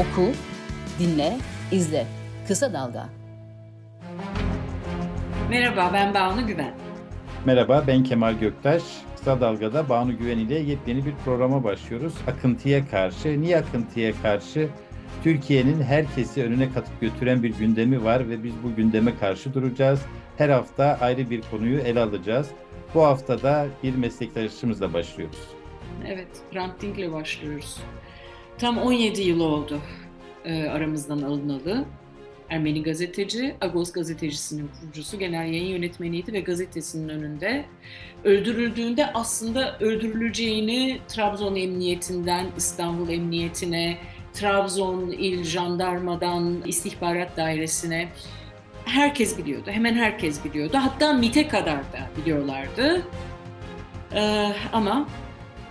Oku, dinle, izle. Kısa Dalga. Merhaba ben Banu Güven. Merhaba ben Kemal Göktaş. Kısa Dalga'da Banu Güven ile yepyeni bir programa başlıyoruz. Akıntıya karşı. Niye akıntıya karşı? Türkiye'nin herkesi önüne katıp götüren bir gündemi var ve biz bu gündeme karşı duracağız. Her hafta ayrı bir konuyu ele alacağız. Bu hafta da bir meslektaşımızla başlıyoruz. Evet, Hrant Dink'le başlıyoruz. Tam 17 yıl oldu e, aramızdan alınalı. Ermeni gazeteci, Agos gazetecisinin kurucusu, genel yayın yönetmeniydi ve gazetesinin önünde öldürüldüğünde aslında öldürüleceğini Trabzon Emniyetinden İstanbul Emniyetine, Trabzon İl Jandarmadan istihbarat dairesine herkes biliyordu. Hemen herkes biliyordu. Hatta MIT'e kadar da biliyorlardı. Ee, ama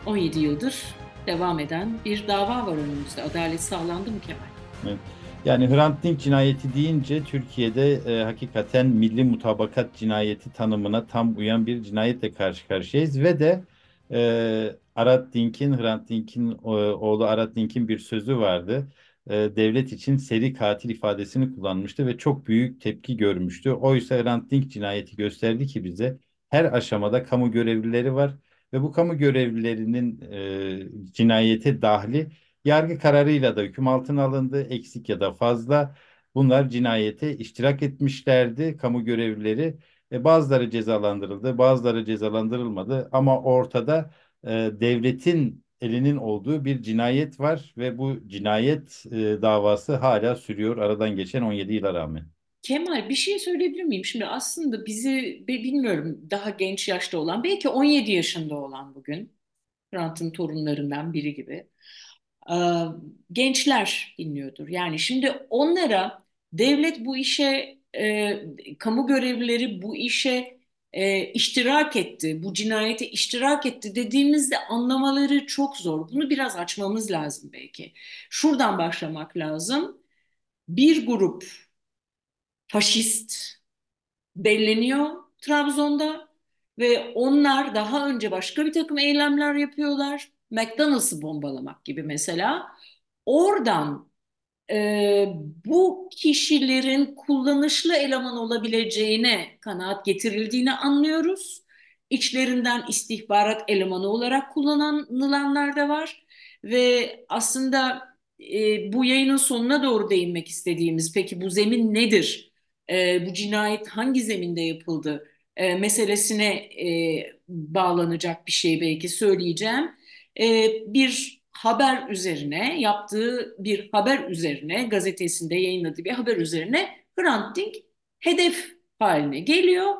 17 yıldır devam eden bir dava var önümüzde. Adalet sağlandı mı Kemal? Evet. Yani Hrant Dink cinayeti deyince Türkiye'de e, hakikaten milli mutabakat cinayeti tanımına tam uyan bir cinayetle karşı karşıyayız ve de e, Arat Dink'in, Hrant Dink'in oğlu Arat Dink'in bir sözü vardı. E, devlet için seri katil ifadesini kullanmıştı ve çok büyük tepki görmüştü. Oysa Hrant Dink cinayeti gösterdi ki bize her aşamada kamu görevlileri var ve bu kamu görevlilerinin e, cinayete dahli yargı kararıyla da hüküm altına alındı. Eksik ya da fazla bunlar cinayete iştirak etmişlerdi kamu görevlileri. E, bazıları cezalandırıldı, bazıları cezalandırılmadı ama ortada e, devletin elinin olduğu bir cinayet var ve bu cinayet e, davası hala sürüyor aradan geçen 17 yıla rağmen. Kemal bir şey söyleyebilir miyim? Şimdi aslında bizi bilmiyorum daha genç yaşta olan belki 17 yaşında olan bugün Hrant'ın torunlarından biri gibi gençler dinliyordur. Yani şimdi onlara devlet bu işe kamu görevlileri bu işe e, iştirak etti, bu cinayete iştirak etti dediğimizde anlamaları çok zor. Bunu biraz açmamız lazım belki. Şuradan başlamak lazım. Bir grup faşist belleniyor Trabzon'da ve onlar daha önce başka bir takım eylemler yapıyorlar. McDonald's'ı bombalamak gibi mesela. Oradan e, bu kişilerin kullanışlı eleman olabileceğine kanaat getirildiğini anlıyoruz. İçlerinden istihbarat elemanı olarak kullanılanlar da var. Ve aslında e, bu yayının sonuna doğru değinmek istediğimiz peki bu zemin nedir? E, bu cinayet hangi zeminde yapıldı? E, meselesine e, bağlanacak bir şey belki söyleyeceğim. E, bir haber üzerine yaptığı bir haber üzerine gazetesinde yayınladığı bir haber üzerine Hrant Dink hedef haline geliyor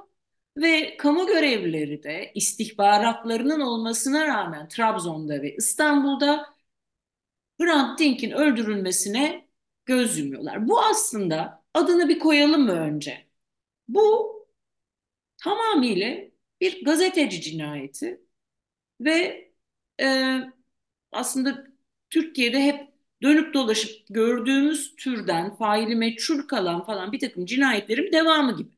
ve kamu görevlileri de istihbaratlarının olmasına rağmen Trabzon'da ve İstanbul'da Hrant Dink'in öldürülmesine göz yumuyorlar. Bu aslında adını bir koyalım mı önce? Bu tamamıyla bir gazeteci cinayeti ve e, aslında Türkiye'de hep dönüp dolaşıp gördüğümüz türden faili meçhul kalan falan bir takım cinayetlerin devamı gibi.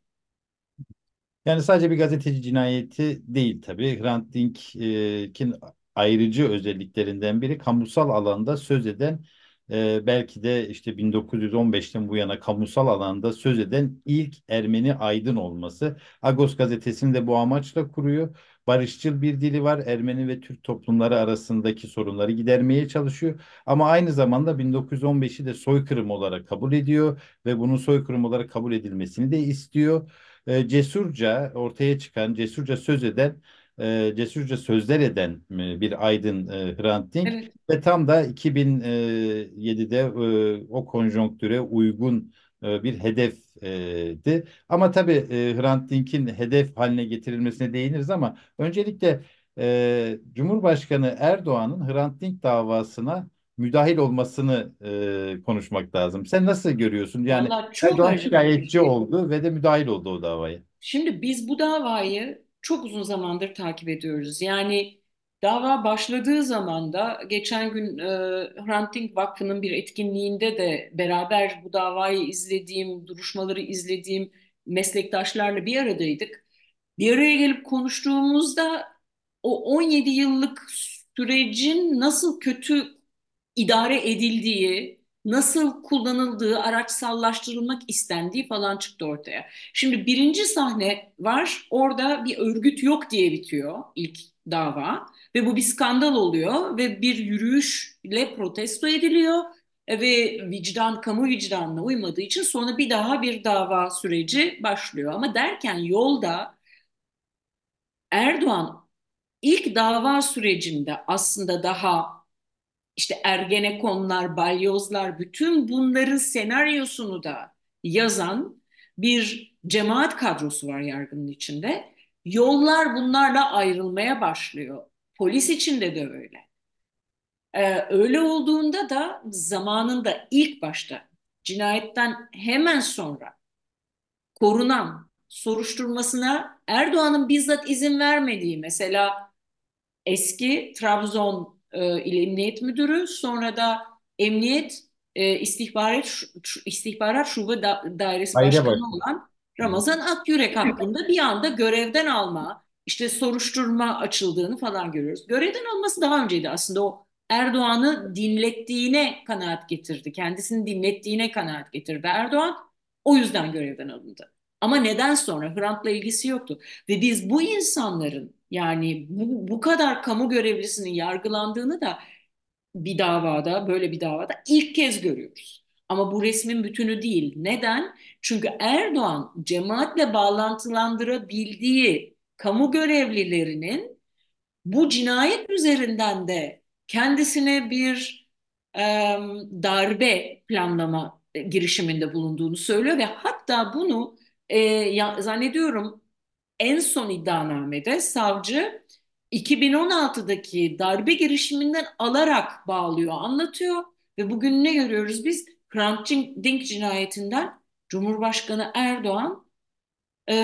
Yani sadece bir gazeteci cinayeti değil tabii. Hrant Dink'in ayrıcı özelliklerinden biri kamusal alanda söz eden e, belki de işte 1915'ten bu yana kamusal alanda söz eden ilk Ermeni aydın olması. Agos gazetesini de bu amaçla kuruyor. Barışçıl bir dili var. Ermeni ve Türk toplumları arasındaki sorunları gidermeye çalışıyor. Ama aynı zamanda 1915'i de soykırım olarak kabul ediyor ve bunun soykırım olarak kabul edilmesini de istiyor. E, cesurca ortaya çıkan, cesurca söz eden e, cesurca sözler eden e, bir aydın e, Hrant Dink evet. ve tam da 2007'de e, o konjonktüre uygun e, bir hedefti. Ama tabii e, Hrant Dink'in hedef haline getirilmesine değiniriz ama öncelikle e, Cumhurbaşkanı Erdoğan'ın Hrant Dink davasına müdahil olmasını e, konuşmak lazım. Sen nasıl görüyorsun? Yani Erdoğan şikayetçi şey. oldu ve de müdahil oldu o davaya. Şimdi biz bu davayı çok uzun zamandır takip ediyoruz. Yani dava başladığı zaman da geçen gün e, Hrant Dink Vakfı'nın bir etkinliğinde de beraber bu davayı izlediğim, duruşmaları izlediğim meslektaşlarla bir aradaydık. Bir araya gelip konuştuğumuzda o 17 yıllık sürecin nasıl kötü idare edildiği, nasıl kullanıldığı, araçsallaştırılmak istendiği falan çıktı ortaya. Şimdi birinci sahne var. Orada bir örgüt yok diye bitiyor ilk dava ve bu bir skandal oluyor ve bir yürüyüşle protesto ediliyor ve vicdan, kamu vicdanına uymadığı için sonra bir daha bir dava süreci başlıyor. Ama derken yolda Erdoğan ilk dava sürecinde aslında daha işte Ergenekonlar, balyozlar bütün bunların senaryosunu da yazan bir cemaat kadrosu var yargının içinde. Yollar bunlarla ayrılmaya başlıyor. Polis içinde de öyle. Ee, öyle olduğunda da zamanında ilk başta cinayetten hemen sonra korunan soruşturmasına Erdoğan'ın bizzat izin vermediği mesela eski Trabzon e, İl Emniyet Müdürü sonra da Emniyet e, İstihbarat İstihbarat Şube da Dairesi Aile Başkanı başkanı. olan Ramazan Akyürek hakkında bir anda görevden alma, işte soruşturma açıldığını falan görüyoruz. Görevden alması daha önceydi aslında o Erdoğan'ı dinlettiğine kanaat getirdi. Kendisini dinlettiğine kanaat getirdi Erdoğan. O yüzden görevden alındı. Ama neden sonra? Hrant'la ilgisi yoktu. Ve biz bu insanların yani bu, bu kadar kamu görevlisinin yargılandığını da bir davada, böyle bir davada ilk kez görüyoruz. Ama bu resmin bütünü değil. Neden? Çünkü Erdoğan cemaatle bağlantılandırabildiği kamu görevlilerinin bu cinayet üzerinden de kendisine bir e, darbe planlama girişiminde bulunduğunu söylüyor ve hatta bunu e, ya, zannediyorum en son iddianamede savcı 2016'daki darbe girişiminden alarak bağlıyor, anlatıyor ve bugün ne görüyoruz biz? Hrant Dink cinayetinden Cumhurbaşkanı Erdoğan e,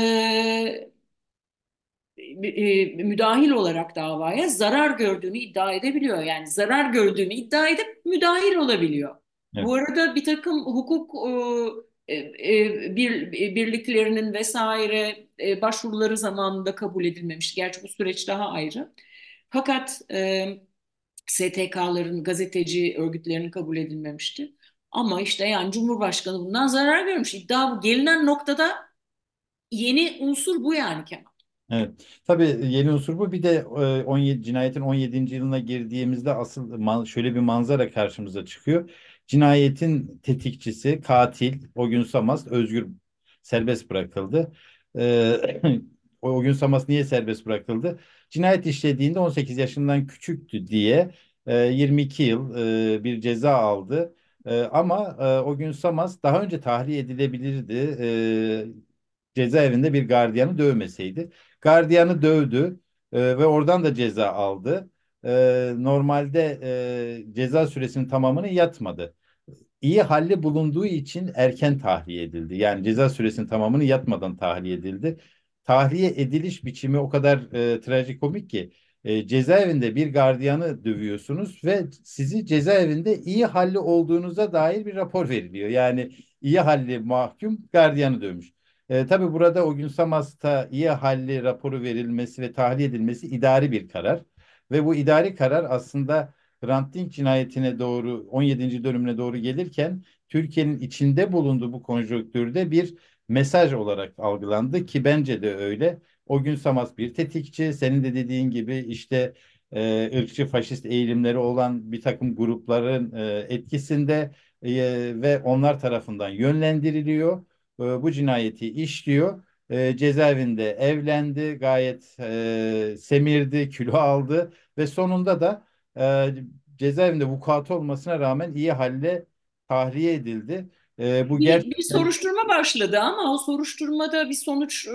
e, müdahil olarak davaya zarar gördüğünü iddia edebiliyor. Yani zarar gördüğünü iddia edip müdahil olabiliyor. Evet. Bu arada bir takım hukuk e, bir, birliklerinin vesaire e, başvuruları zamanında kabul edilmemiş. Gerçi bu süreç daha ayrı. Fakat e, STK'ların, gazeteci örgütlerinin kabul edilmemişti. Ama işte yani Cumhurbaşkanı bundan zarar görmüş. İddia bu. Gelinen noktada yeni unsur bu yani Kemal. Evet. Tabii yeni unsur bu. Bir de 17 cinayetin 17. yılına girdiğimizde asıl şöyle bir manzara karşımıza çıkıyor. Cinayetin tetikçisi, katil o gün Samaz özgür serbest bırakıldı. Ee, o gün Samaz niye serbest bırakıldı? Cinayet işlediğinde 18 yaşından küçüktü diye 22 yıl bir ceza aldı. ama o gün Samaz daha önce tahliye edilebilirdi. cezaevinde bir gardiyanı dövmeseydi. Gardiyanı dövdü ve oradan da ceza aldı. normalde ceza süresinin tamamını yatmadı iyi halli bulunduğu için erken tahliye edildi. Yani ceza süresinin tamamını yatmadan tahliye edildi. Tahliye ediliş biçimi o kadar e, trajikomik ki e, cezaevinde bir gardiyanı dövüyorsunuz ve sizi cezaevinde iyi halli olduğunuza dair bir rapor veriliyor. Yani iyi halli mahkum gardiyanı dövmüş. E, tabii burada o gün Samas'ta iyi halli raporu verilmesi ve tahliye edilmesi idari bir karar. Ve bu idari karar aslında Hrant Dink cinayetine doğru 17. dönümüne doğru gelirken Türkiye'nin içinde bulunduğu bu konjonktürde bir mesaj olarak algılandı ki bence de öyle. O gün Samas bir tetikçi, senin de dediğin gibi işte e, ırkçı faşist eğilimleri olan bir takım grupların e, etkisinde e, ve onlar tarafından yönlendiriliyor. E, bu cinayeti işliyor. E, cezaevinde evlendi, gayet e, semirdi, kilo aldı ve sonunda da e, cezaevinde vukuatı olmasına rağmen iyi halle tahliye edildi. E, bu bir, gerçekten... bir soruşturma başladı ama o soruşturmada bir sonuç e,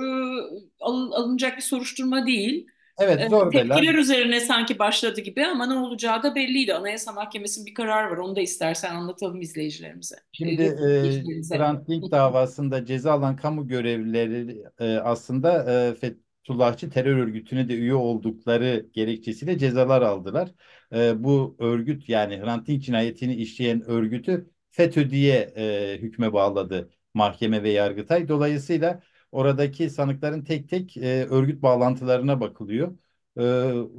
al, alınacak bir soruşturma değil. Evet zor Tepkiler bela. üzerine sanki başladı gibi ama ne olacağı da belliydi. Anayasa Mahkemesi'nin bir kararı var. Onu da istersen anlatalım izleyicilerimize. Şimdi e, Hrant Dink davasında ceza alan kamu görevlileri e, aslında e, Fethullahçı terör örgütüne de üye oldukları gerekçesiyle cezalar aldılar. E, bu örgüt yani Hrant Dink cinayetini işleyen örgütü FETÖ diye e, hükme bağladı mahkeme ve yargıtay. Dolayısıyla oradaki sanıkların tek tek e, örgüt bağlantılarına bakılıyor. E,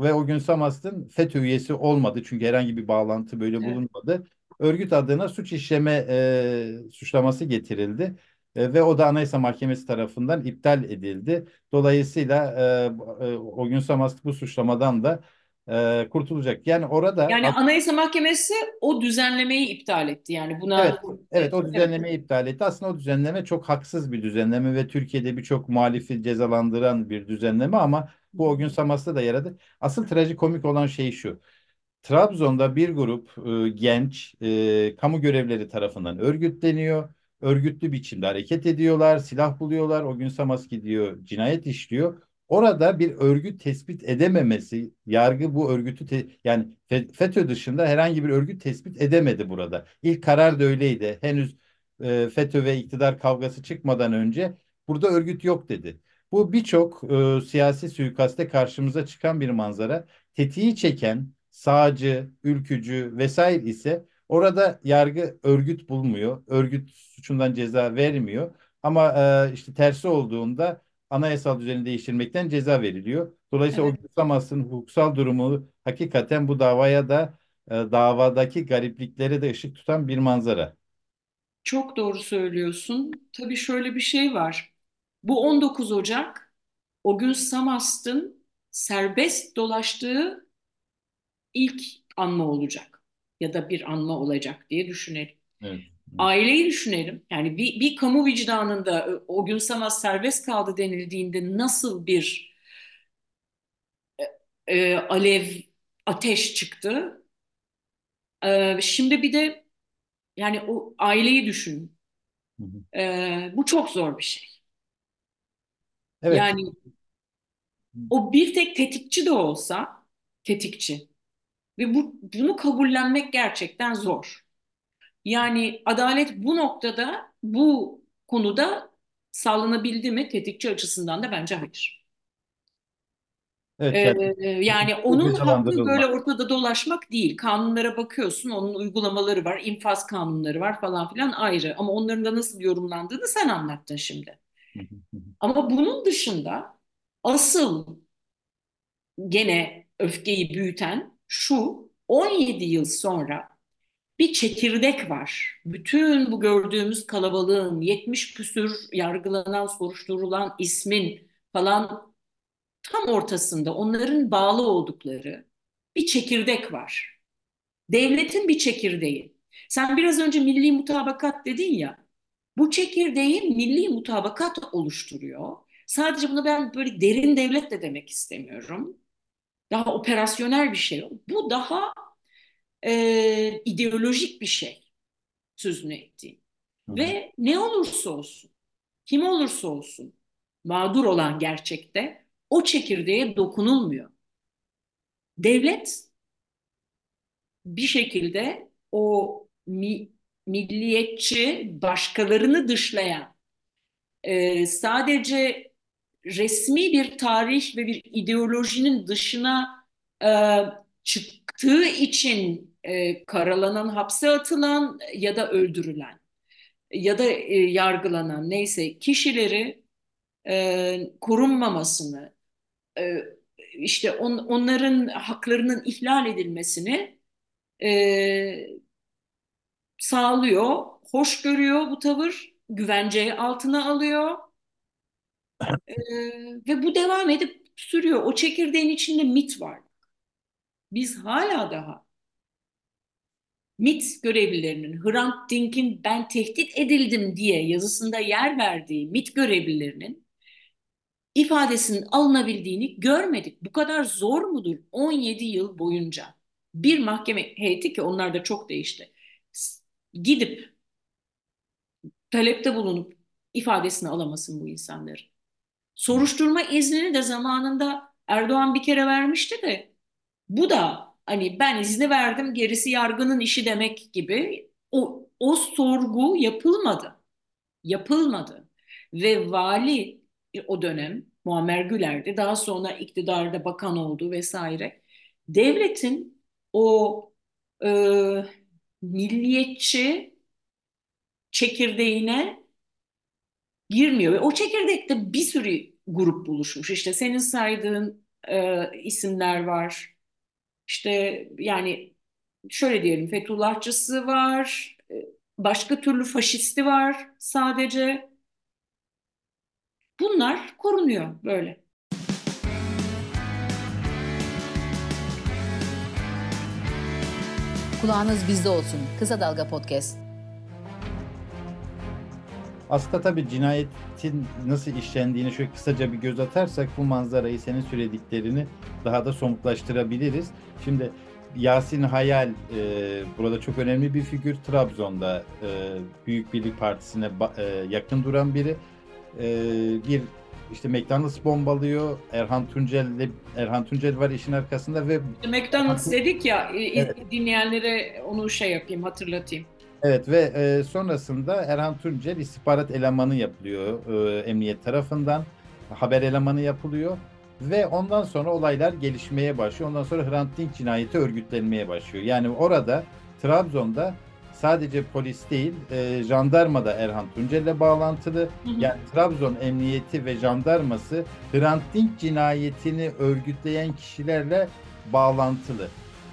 ve o gün Samast'ın FETÖ üyesi olmadı çünkü herhangi bir bağlantı böyle bulunmadı. örgüt adına suç işleme e, suçlaması getirildi. E, ve o da Anayasa Mahkemesi tarafından iptal edildi. Dolayısıyla e, e, o gün Samas bu suçlamadan da e, kurtulacak. Yani orada Yani Anayasa Mahkemesi o düzenlemeyi iptal etti. Yani buna Evet, evet o düzenlemeyi iptal etti. Aslında o düzenleme çok haksız bir düzenleme ve Türkiye'de birçok muhalifi cezalandıran bir düzenleme ama bu o gün Samas'ta da yaradı. Asıl trajikomik olan şey şu. Trabzon'da bir grup e, genç e, kamu görevleri tarafından örgütleniyor. Örgütlü biçimde hareket ediyorlar, silah buluyorlar. O gün Samas gidiyor, cinayet işliyor. Orada bir örgüt tespit edememesi, yargı bu örgütü te- yani FETÖ dışında herhangi bir örgüt tespit edemedi burada. İlk karar da öyleydi. Henüz e, FETÖ ve iktidar kavgası çıkmadan önce burada örgüt yok dedi. Bu birçok e, siyasi suikaste karşımıza çıkan bir manzara. Tetiği çeken sağcı, ülkücü vesaire ise orada yargı örgüt bulmuyor. Örgüt suçundan ceza vermiyor. Ama e, işte tersi olduğunda anayasal düzeni değiştirmekten ceza veriliyor. Dolayısıyla Evet. o Güsamas'ın hukuksal durumu hakikaten bu davaya da e, davadaki garipliklere de ışık tutan bir manzara. çok doğru söylüyorsun. Tabii şöyle bir şey var. Bu 19 Ocak o gün Samast'ın serbest dolaştığı ilk anma olacak. Ya da bir anma olacak diye düşünelim. Evet. Aileyi düşünelim. Yani bir, bir kamu vicdanında o gün Samas serbest kaldı denildiğinde nasıl bir e, alev, ateş çıktı. E, şimdi bir de yani o aileyi düşün. Hı hı. E, bu çok zor bir şey. Evet. Yani o bir tek tetikçi de olsa tetikçi ve bu bunu kabullenmek gerçekten zor. Yani adalet bu noktada bu konuda sağlanabildi mi tetikçi açısından da bence hayır. Evet, Ee, yani yani bu onun hakkı böyle ortada dolaşmak değil. Kanunlara bakıyorsun, onun uygulamaları var, infaz kanunları var falan filan ayrı. Ama onların da nasıl yorumlandığını sen anlattın şimdi. Ama bunun dışında asıl gene öfkeyi büyüten şu 17 yıl sonra bir çekirdek var. Bütün bu gördüğümüz kalabalığın 70 küsür yargılanan, soruşturulan ismin falan tam ortasında onların bağlı oldukları bir çekirdek var. Devletin bir çekirdeği. Sen biraz önce milli mutabakat dedin ya. Bu çekirdeğin milli mutabakat oluşturuyor. Sadece bunu ben böyle derin devlet de demek istemiyorum. Daha operasyonel bir şey. Bu daha e, ideolojik bir şey sözünü ettiğim. Hı. Ve ne olursa olsun, kim olursa olsun mağdur olan gerçekte o çekirdeğe dokunulmuyor. Devlet bir şekilde o mi, milliyetçi, başkalarını dışlayan, e, sadece resmi bir tarih ve bir ideolojinin dışına e, çıktığı için e, karalanan, hapse atılan ya da öldürülen ya da e, yargılanan neyse kişileri e, korunmamasını, e, işte on, onların haklarının ihlal edilmesini e, sağlıyor, hoş görüyor bu tavır, güvence altına alıyor e, ve bu devam edip sürüyor. O çekirdeğin içinde mit var. Biz hala daha MIT görevlilerinin Hrant Dink'in ben tehdit edildim diye yazısında yer verdiği MIT görevlilerinin ifadesinin alınabildiğini görmedik. Bu kadar zor mudur 17 yıl boyunca? Bir mahkeme heyeti ki onlar da çok değişti. Gidip talepte bulunup ifadesini alamasın bu insanların. Soruşturma iznini de zamanında Erdoğan bir kere vermişti de bu da hani ben izni verdim gerisi yargının işi demek gibi o, o sorgu yapılmadı. Yapılmadı. Ve vali o dönem Muammer Güler'di. Daha sonra iktidarda bakan oldu vesaire. Devletin o e, milliyetçi çekirdeğine girmiyor. Ve o çekirdekte bir sürü grup buluşmuş. İşte senin saydığın e, isimler var. İşte yani şöyle diyelim Fethullahçısı var, e, başka türlü faşisti var sadece. Bunlar korunuyor böyle. Kulağınız bizde olsun. Kısa Dalga Podcast. Aslında tabii cinayetin nasıl işlendiğini şöyle kısaca bir göz atarsak bu manzarayı senin söylediklerini daha da somutlaştırabiliriz. Şimdi Yasin Hayal e, burada çok önemli bir figür. Trabzon'da e, Büyük Birlik Partisi'ne e, yakın duran biri. E, bir işte McDonald's bombalıyor. Erhan Tuncel Erhan Tuncel var işin arkasında ve McDonald's dedik ya evet. dinleyenlere onu şey yapayım hatırlatayım. Evet ve e, sonrasında Erhan Tuncel istihbarat elemanı yapılıyor e, emniyet tarafından. Haber elemanı yapılıyor ve ondan sonra olaylar gelişmeye başlıyor. Ondan sonra Hrant Dink cinayeti örgütlenmeye başlıyor. Yani orada Trabzon'da sadece polis değil, e, jandarma da Erhan Tuncel'le bağlantılı. Hı hı. Yani Trabzon Emniyeti ve jandarması Hrant Dink cinayetini örgütleyen kişilerle bağlantılı.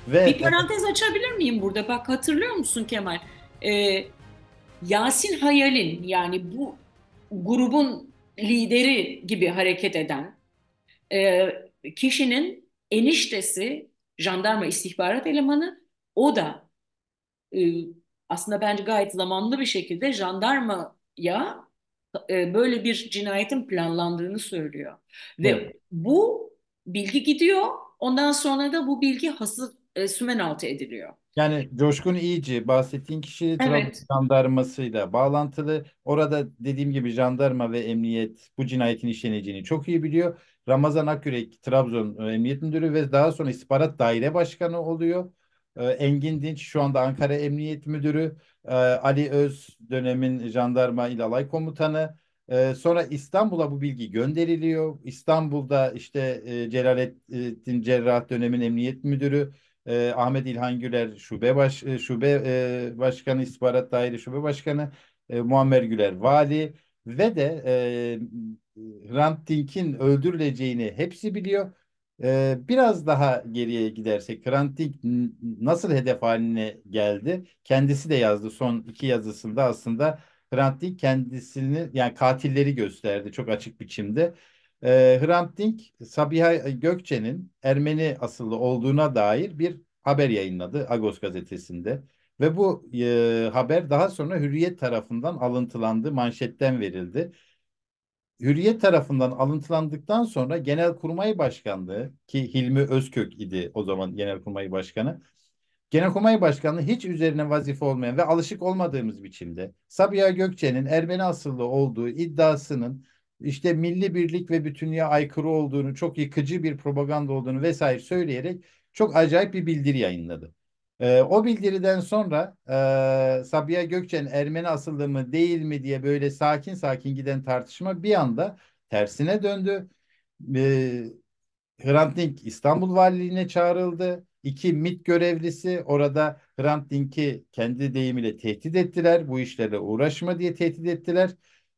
Ve bir parantez açabilir miyim burada? Bak hatırlıyor musun Kemal? Ee, Yasin Hayal'in yani bu grubun lideri gibi hareket eden e, kişinin eniştesi jandarma istihbarat elemanı o da e, aslında bence gayet zamanlı bir şekilde jandarmaya e, böyle bir cinayetin planlandığını söylüyor. Ve evet. bu bilgi gidiyor. Ondan sonra da bu bilgi hasıl e, sümen altı ediliyor. Yani Coşkun İyici bahsettiğin kişi evet. jandarmasıyla bağlantılı. Orada dediğim gibi jandarma ve emniyet bu cinayetin işleneceğini çok iyi biliyor. Ramazan Akürek Trabzon e, Emniyet Müdürü ve daha sonra istihbarat daire başkanı oluyor. Ee, Engin Dinç şu anda Ankara Emniyet Müdürü, ee, Ali Öz dönemin jandarma il alay komutanı. Ee, sonra İstanbul'a bu bilgi gönderiliyor. İstanbul'da işte e, Celalettin Cerrah dönemin emniyet müdürü, Ahmet İlhan Güler şube baş e, şube e, başkanı istihbarat daire şube başkanı, Muammer Güler vali ve de Hrant Dink'in öldürüleceğini hepsi biliyor. Ee, biraz daha geriye gidersek Hrant Dink nasıl hedef haline geldi? Kendisi de yazdı son iki yazısında aslında Hrant Dink kendisini yani katilleri gösterdi çok açık biçimde. Ee, Hrant Dink Sabiha Gökçe'nin Ermeni asıllı olduğuna dair bir haber yayınladı Agos gazetesinde. Ve bu e, haber daha sonra Hürriyet tarafından alıntılandı, manşetten verildi. Hürriyet tarafından alıntılandıktan sonra Genelkurmay Başkanlığı ki Hilmi Özkök idi o zaman Genelkurmay Başkanı. Genelkurmay Başkanlığı hiç üzerine vazife olmayan ve alışık olmadığımız biçimde Sabiha Gökçe'nin Ermeni asıllı olduğu iddiasının işte milli birlik ve bütünlüğe aykırı olduğunu, çok yıkıcı bir propaganda olduğunu vesaire söyleyerek çok acayip bir bildiri yayınladı. E, o bildiriden sonra e, Sabiha Gökçen Ermeni asıllı mı değil mi diye böyle sakin sakin giden tartışma bir anda tersine döndü. E, Hrant Dink İstanbul Valiliğine çağrıldı. İki MİT görevlisi orada Hrant Dink'i kendi deyimiyle tehdit ettiler. Bu işlerle uğraşma diye tehdit ettiler.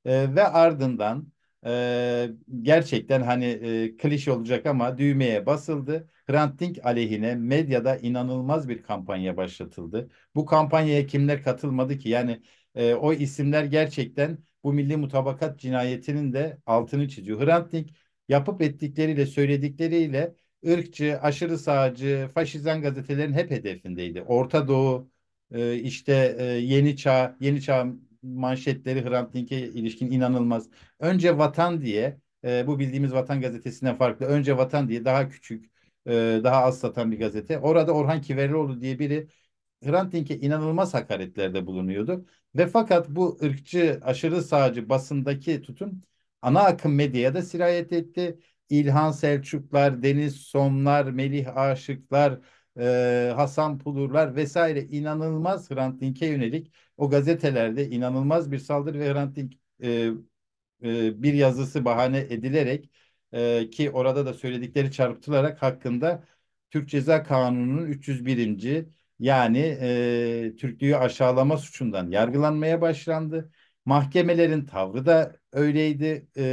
E, ve ardından e, gerçekten hani e, klişe olacak ama düğmeye basıldı. Hrant Dink aleyhine medyada inanılmaz bir kampanya başlatıldı. Bu kampanyaya kimler katılmadı ki? Yani e, o isimler gerçekten bu milli mutabakat cinayetinin de altını çiziyor. Hrant Dink yapıp ettikleriyle söyledikleriyle ırkçı, aşırı sağcı, faşizan gazetelerin hep hedefindeydi. Orta Doğu, e, işte e, Yeni Çağ, Yeni Çağ manşetleri Hrant Dink'e ilişkin inanılmaz. Önce Vatan diye, e, bu bildiğimiz Vatan gazetesinden farklı. Önce Vatan diye daha küçük, e, daha az satan bir gazete. Orada Orhan Kiverlioğlu diye biri Hrant Dink'e inanılmaz hakaretlerde bulunuyordu. Ve fakat bu ırkçı, aşırı sağcı basındaki tutum ana akım medyaya da sirayet etti. İlhan Selçuklar, Deniz Somlar, Melih Aşıklar, e, Hasan Pulurlar vesaire inanılmaz Hrant Dink'e yönelik o gazetelerde inanılmaz bir saldırı ve Hrant Dink e, e, bir yazısı bahane edilerek e, ki orada da söyledikleri çarpıtılarak hakkında Türk Ceza Kanunu'nun 301. yani e, Türklüğü aşağılama suçundan yargılanmaya başlandı. Mahkemelerin tavrı da öyleydi e,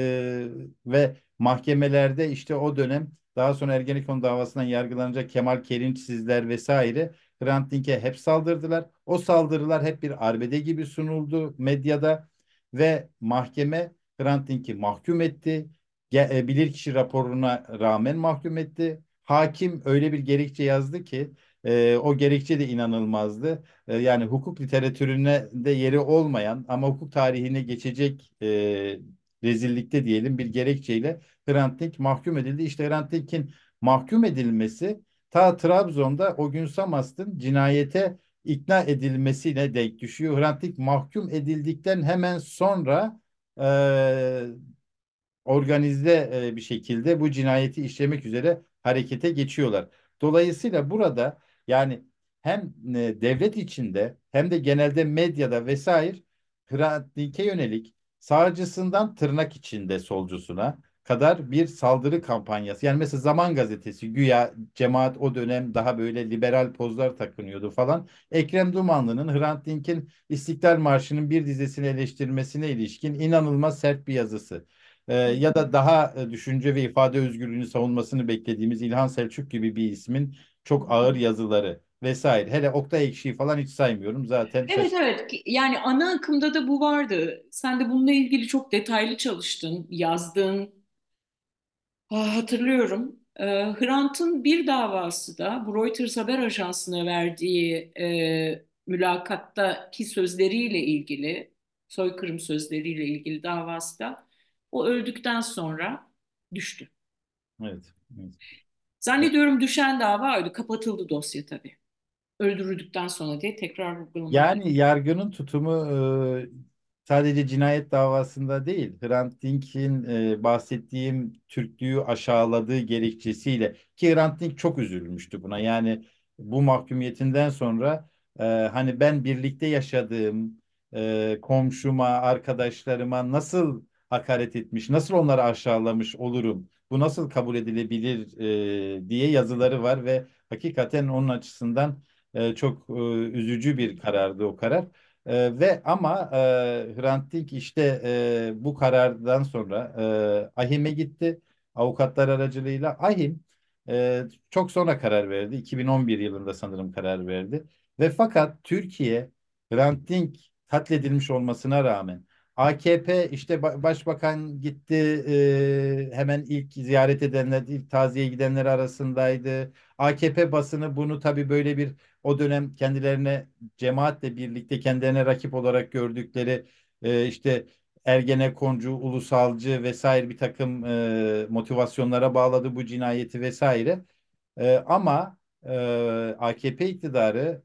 ve mahkemelerde işte o dönem daha sonra Ergenekon davasından yargılanacak Kemal Kerinçsizler vesaire Hrant Dink'e hep saldırdılar. O saldırılar hep bir arbede gibi sunuldu medyada ve mahkeme Hrant Dink'i mahkum etti. E, Bilirkişi raporuna rağmen mahkum etti. Hakim öyle bir gerekçe yazdı ki e, o gerekçe de inanılmazdı. E, yani hukuk literatürüne de yeri olmayan ama hukuk tarihine geçecek e, rezillikte diyelim bir gerekçeyle Hrant Dink mahkum edildi. İşte Hrant Dink'in mahkum edilmesi ta Trabzon'da o gün Samast'ın cinayete ikna edilmesine denk düşüyor. Hrant Dink mahkum edildikten hemen sonra e, organize e, bir şekilde bu cinayeti işlemek üzere harekete geçiyorlar. Dolayısıyla burada yani hem e, devlet içinde hem de genelde medyada vesaire Hrant Dink'e yönelik sağcısından tırnak içinde solcusuna kadar bir saldırı kampanyası. Yani mesela Zaman Gazetesi güya cemaat o dönem daha böyle liberal pozlar takınıyordu falan. Ekrem Dumanlı'nın Hrant Dink'in İstiklal Marşı'nın bir dizesini eleştirmesine ilişkin inanılmaz sert bir yazısı. Ee, ya da daha e, düşünce ve ifade özgürlüğünü savunmasını beklediğimiz İlhan Selçuk gibi bir ismin çok ağır yazıları vesaire. Hele Oktay Ekşi'yi falan hiç saymıyorum zaten. Evet evet yani ana akımda da bu vardı. Sen de bununla ilgili çok detaylı çalıştın, yazdın. Ah, hatırlıyorum. Hrant'ın bir davası da bu Reuters haber ajansına verdiği e, mülakattaki sözleriyle ilgili, soykırım sözleriyle ilgili davası da o öldükten sonra düştü. Evet. evet. Zannediyorum düşen dava öyle kapatıldı dosya tabii. Öldürüldükten sonra diye tekrar vurgulamak. Yani yargının tutumu e, sadece cinayet davasında değil, Hrant Dink'in e, bahsettiğim Türklüğü aşağıladığı gerekçesiyle ki Hrant Dink çok üzülmüştü buna. Yani bu mahkumiyetinden sonra e, hani ben birlikte yaşadığım e, komşuma, arkadaşlarıma nasıl hakaret etmiş, nasıl onları aşağılamış olurum, bu nasıl kabul edilebilir e, diye yazıları var ve hakikaten onun açısından e, çok e, üzücü bir karardı o karar. E, ve ama e, Hrant Dink işte e, bu karardan sonra e, AHİM'e gitti avukatlar aracılığıyla. AHİM e, çok sonra karar verdi. 2011 yılında sanırım karar verdi. Ve fakat Türkiye Hrant Dink katledilmiş olmasına rağmen AKP işte ba- başbakan gitti e, hemen ilk ziyaret edenler, ilk taziye gidenler arasındaydı. AKP basını bunu tabii böyle bir o dönem kendilerine cemaatle birlikte kendilerine rakip olarak gördükleri e, işte Ergenekoncu, ulusalcı vesaire bir takım e, motivasyonlara bağladı bu cinayeti vesaire. E, ama e, AKP iktidarı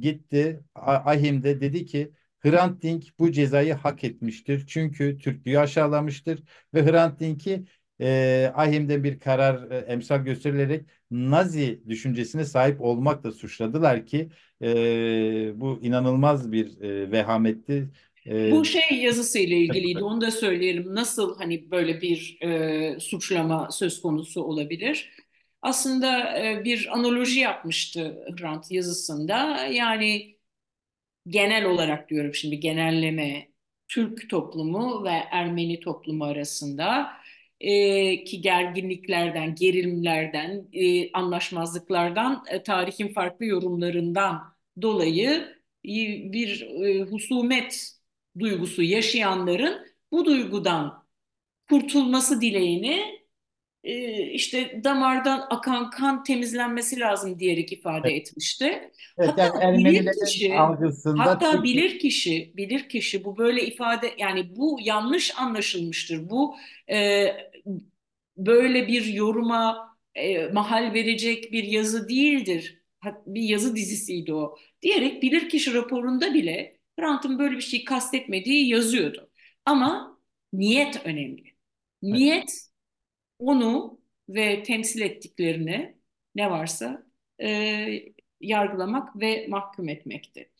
gitti AHİM'de dedi ki Hrant Dink bu cezayı hak etmiştir. Çünkü Türklüğü aşağılamıştır ve Hrant Dink'i e, AHİM'de bir karar e, emsal gösterilerek Nazi düşüncesine sahip olmakla suçladılar ki e, bu inanılmaz bir e, vehametti. E, Bu şey yazısıyla ilgiliydi. Onu da söyleyelim. Nasıl hani böyle bir e, suçlama söz konusu olabilir? Aslında e, bir analoji yapmıştı Hrant yazısında. Yani genel olarak diyorum şimdi genelleme Türk toplumu ve Ermeni toplumu arasında e, ki gerginliklerden, gerilimlerden, e, anlaşmazlıklardan, e, tarihin farklı yorumlarından dolayı e, bir e, husumet duygusu yaşayanların bu duygudan kurtulması dileğini işte damardan akan kan temizlenmesi lazım diyerek ifade Evet. etmişti. evet, Hatta yani bilir kişi, hatta Türk- bilir kişi, bilir kişi bu böyle ifade yani bu yanlış anlaşılmıştır. Bu e, böyle bir yoruma e, mahal verecek bir yazı değildir. Bir yazı dizisiydi o. Diyerek bilirkişi raporunda bile Hrant'ın böyle bir şey kastetmediği yazıyordu. Ama niyet önemli. Niyet onu ve temsil ettiklerini ne varsa e, yargılamak ve mahkum etmekti.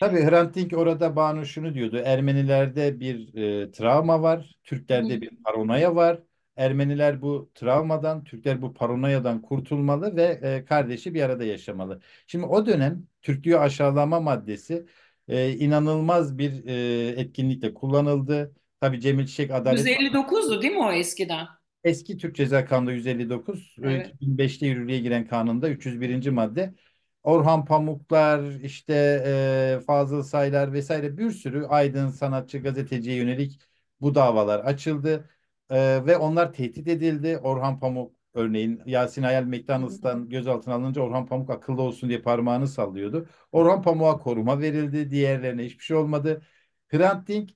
Tabii Hrant Dink orada Banu şunu diyordu. Ermenilerde bir e, travma var. Türklerde Hı. bir paranoya var. Ermeniler bu travmadan, Türkler bu paranoyadan kurtulmalı ve e, kardeşi bir arada yaşamalı. Şimdi o dönem Türklüğü aşağılama maddesi e, inanılmaz bir e, etkinlikle kullanıldı. Tabii Cemil Çiçek Adalet 159'du değil mi o eskiden? Eski Türk Ceza Kanunu 159, Evet. 2005'te yürürlüğe giren kanunda 301. madde. Orhan Pamuklar, işte e, Fazıl Saylar vesaire bir sürü aydın sanatçı, gazeteciye yönelik bu davalar açıldı. E, ve onlar tehdit edildi. Orhan Pamuk örneğin Yasin Hayal McDonald's'tan gözaltına alınınca Orhan Pamuk akıllı olsun diye parmağını sallıyordu. Orhan Pamuk'a koruma verildi, diğerlerine hiçbir şey olmadı. Hrant Dink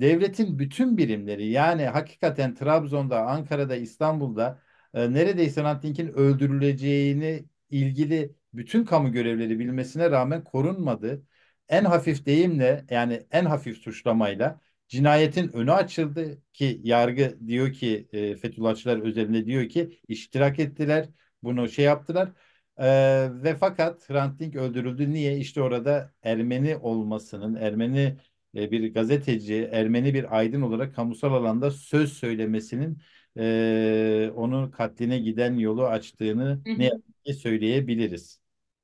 devletin bütün birimleri yani hakikaten Trabzon'da, Ankara'da, İstanbul'da e, neredeyse Hrant öldürüleceğini ilgili bütün kamu görevleri bilmesine rağmen korunmadı. En hafif deyimle yani en hafif suçlamayla cinayetin önü açıldı ki yargı diyor ki e, Fethullahçılar özelinde diyor ki iştirak ettiler bunu şey yaptılar. Ee, ve fakat Hrant Dink öldürüldü. Niye? İşte orada Ermeni olmasının, Ermeni e, bir gazeteci, Ermeni bir aydın olarak kamusal alanda söz söylemesinin e, onun katline giden yolu açtığını ne yazık ki söyleyebiliriz.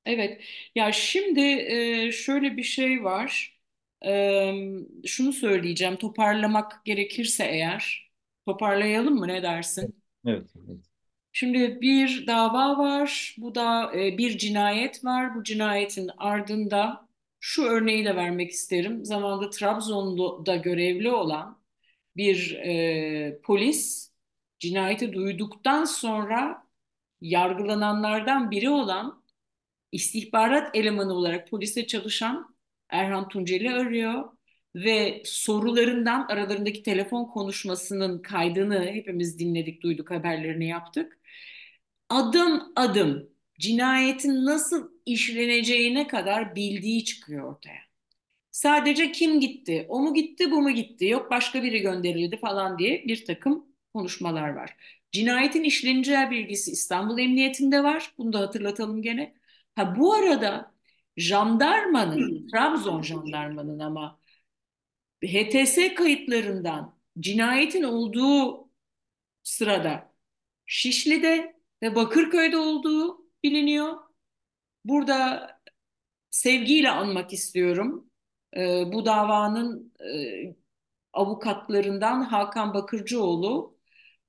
Evet. Ya şimdi e, şöyle bir şey var. E, şunu söyleyeceğim. Toparlamak gerekirse eğer, toparlayalım mı? Ne dersin? Evet. evet. Şimdi bir dava var. Bu da e, bir cinayet var. Bu cinayetin ardında şu örneği de vermek isterim. Zamanında Trabzon'da görevli olan bir e, polis cinayeti duyduktan sonra yargılananlardan biri olan istihbarat elemanı olarak polise çalışan Erhan Tuncel'i arıyor ve sorularından aralarındaki telefon konuşmasının kaydını hepimiz dinledik, duyduk, haberlerini yaptık. Adım adım cinayetin nasıl işleneceğine kadar bildiği çıkıyor ortaya. Sadece kim gitti, o mu gitti, bu mu gitti, yok başka biri gönderildi falan diye bir takım konuşmalar var. Cinayetin işleneceği bilgisi İstanbul Emniyetinde var. Bunu da hatırlatalım gene. Ha bu arada jandarmanın, Trabzon jandarmanın ama HTS kayıtlarından cinayetin olduğu sırada Şişli'de ve Bakırköy'de olduğu biliniyor. Burada sevgiyle anmak istiyorum. Ee, bu davanın e, avukatlarından Hakan Bakırcıoğlu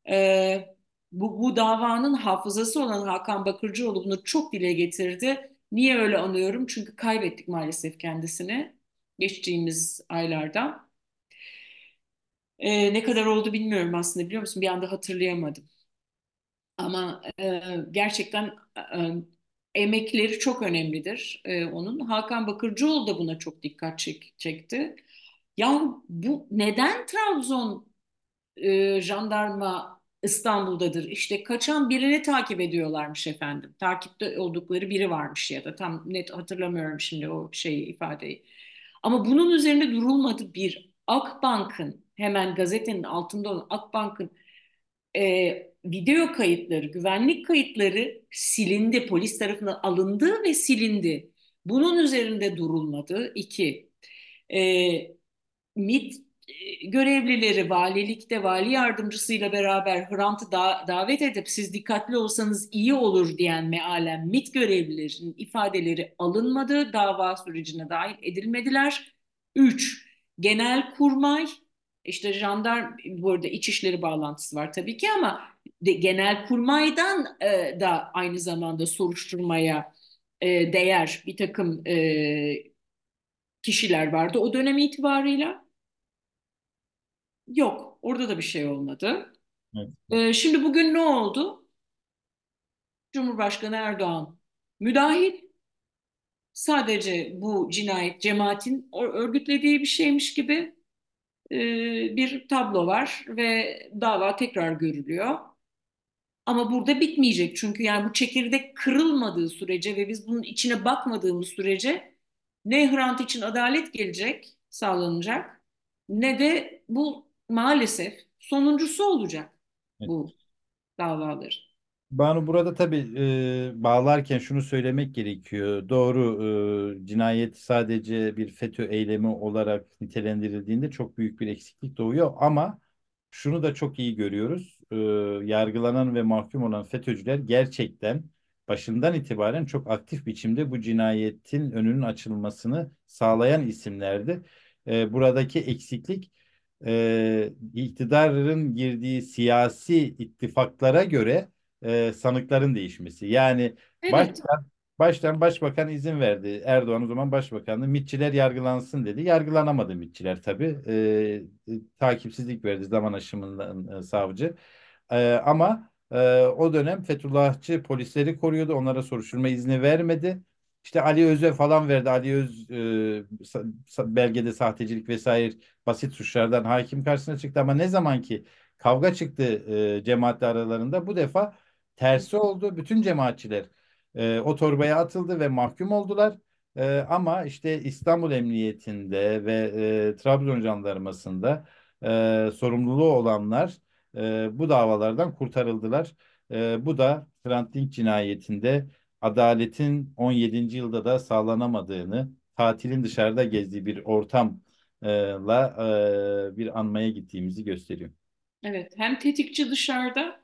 e, bu, bu davanın hafızası olan Hakan Bakırcıoğlu bunu çok dile getirdi. Niye öyle anıyorum? Çünkü kaybettik maalesef kendisini geçtiğimiz aylarda. E, ne kadar oldu bilmiyorum aslında biliyor musun? Bir anda hatırlayamadım. Ama e, gerçekten e, emekleri çok önemlidir e, onun. Hakan Bakırcıoğlu da buna çok dikkat çek, çekti. Ya bu neden Trabzon e, jandarma İstanbul'dadır? İşte kaçan birini takip ediyorlarmış efendim. Takipte oldukları biri varmış ya da tam net hatırlamıyorum şimdi o şeyi ifadeyi. Ama bunun üzerinde durulmadı bir Akbank'ın hemen gazetenin altında olan Akbank'ın e, video kayıtları, güvenlik kayıtları silindi. Polis tarafından alındı ve silindi. Bunun üzerinde durulmadı. İki, e, MİT e, görevlileri valilikte vali yardımcısıyla beraber Hrant'ı da davet edip siz dikkatli olsanız iyi olur diyen mealen MİT görevlilerinin ifadeleri alınmadı. Dava sürecine dahil edilmediler. Üç, Genelkurmay işte jandarm bu arada İçişleri bağlantısı var tabii ki ama Genelkurmay'dan e, da aynı zamanda soruşturmaya e, değer bir takım e, kişiler vardı o dönem itibarıyla. Yok, orada da bir şey olmadı. Evet. E, şimdi bugün ne oldu? Cumhurbaşkanı Erdoğan müdahil. Sadece bu cinayet cemaatin örgütlediği bir şeymiş gibi e, bir tablo var ve dava tekrar görülüyor. Ama burada bitmeyecek çünkü yani bu çekirdek kırılmadığı sürece ve biz bunun içine bakmadığımız sürece ne Hrant için adalet gelecek, sağlanacak ne de bu maalesef sonuncusu olacak Evet. bu davaların. Banu burada tabii e, bağlarken şunu söylemek gerekiyor. Doğru e, cinayet sadece bir FETÖ eylemi olarak nitelendirildiğinde çok büyük bir eksiklik doğuyor ama şunu da çok iyi görüyoruz. E, yargılanan ve mahkum olan FETÖ'cüler gerçekten başından itibaren çok aktif biçimde bu cinayetin önünün açılmasını sağlayan isimlerdi. E, buradaki eksiklik e, iktidarın girdiği siyasi ittifaklara göre e, sanıkların değişmesi. Yani Evet. başkan Baştan başbakan izin verdi. Erdoğan o zaman başbakandı. MİTçiler yargılansın dedi. Yargılanamadı MİTçiler tabii. E, e, takipsizlik verdi zaman aşımından e, savcı. E, ama e, o dönem Fethullahçı polisleri koruyordu. Onlara soruşturma izni vermedi. İşte Ali Öz'e falan verdi. Ali Öz e, belgede sahtecilik vesaire basit suçlardan hakim karşısına çıktı. Ama ne zaman ki kavga çıktı e, cemaatle aralarında bu defa tersi oldu. Bütün cemaatçiler e, o torbaya atıldı ve mahkum oldular. E, ama işte İstanbul Emniyetinde ve e, Trabzon Jandarması'nda e, sorumluluğu olanlar e, bu davalardan kurtarıldılar. E, bu da Hrant cinayetinde adaletin 17. yılda da sağlanamadığını, tatilin dışarıda gezdiği bir ortamla e, bir anmaya gittiğimizi gösteriyor. Evet, hem tetikçi dışarıda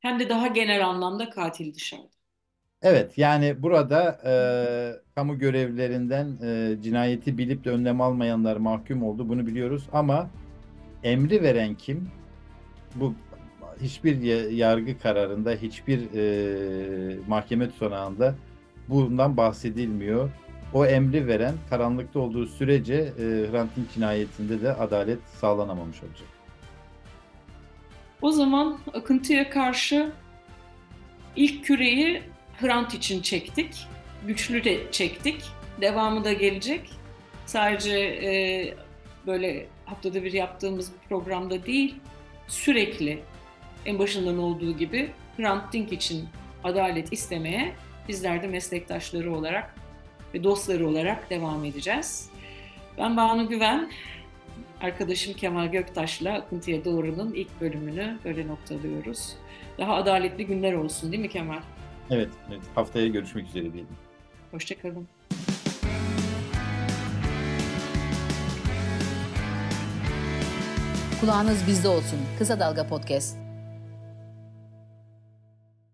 hem de daha genel anlamda katil dışarıda. Evet, yani burada e, kamu görevlilerinden e, cinayeti bilip de önlem almayanlar mahkum oldu. Bunu biliyoruz ama emri veren kim? Bu hiçbir yargı kararında, hiçbir e, mahkeme tutanağında bundan bahsedilmiyor. O emri veren karanlıkta olduğu sürece e, Hrant Dink cinayetinde de adalet sağlanamamış olacak. O zaman akıntıya karşı ilk küreyi Hrant için çektik. Güçlü de çektik. Devamı da gelecek. Sadece e, böyle haftada bir yaptığımız bir programda değil, sürekli en başından olduğu gibi Hrant Dink için adalet istemeye bizler de meslektaşları olarak ve dostları olarak devam edeceğiz. Ben Banu Güven, arkadaşım Kemal Göktaş'la Akıntıya Doğru'nun ilk bölümünü böyle noktalıyoruz. Daha adaletli günler olsun değil mi Kemal? Evet, evet. haftaya görüşmek üzere diyelim. Hoşçakalın. Kulağınız bizde olsun. Kısa Dalga Podcast.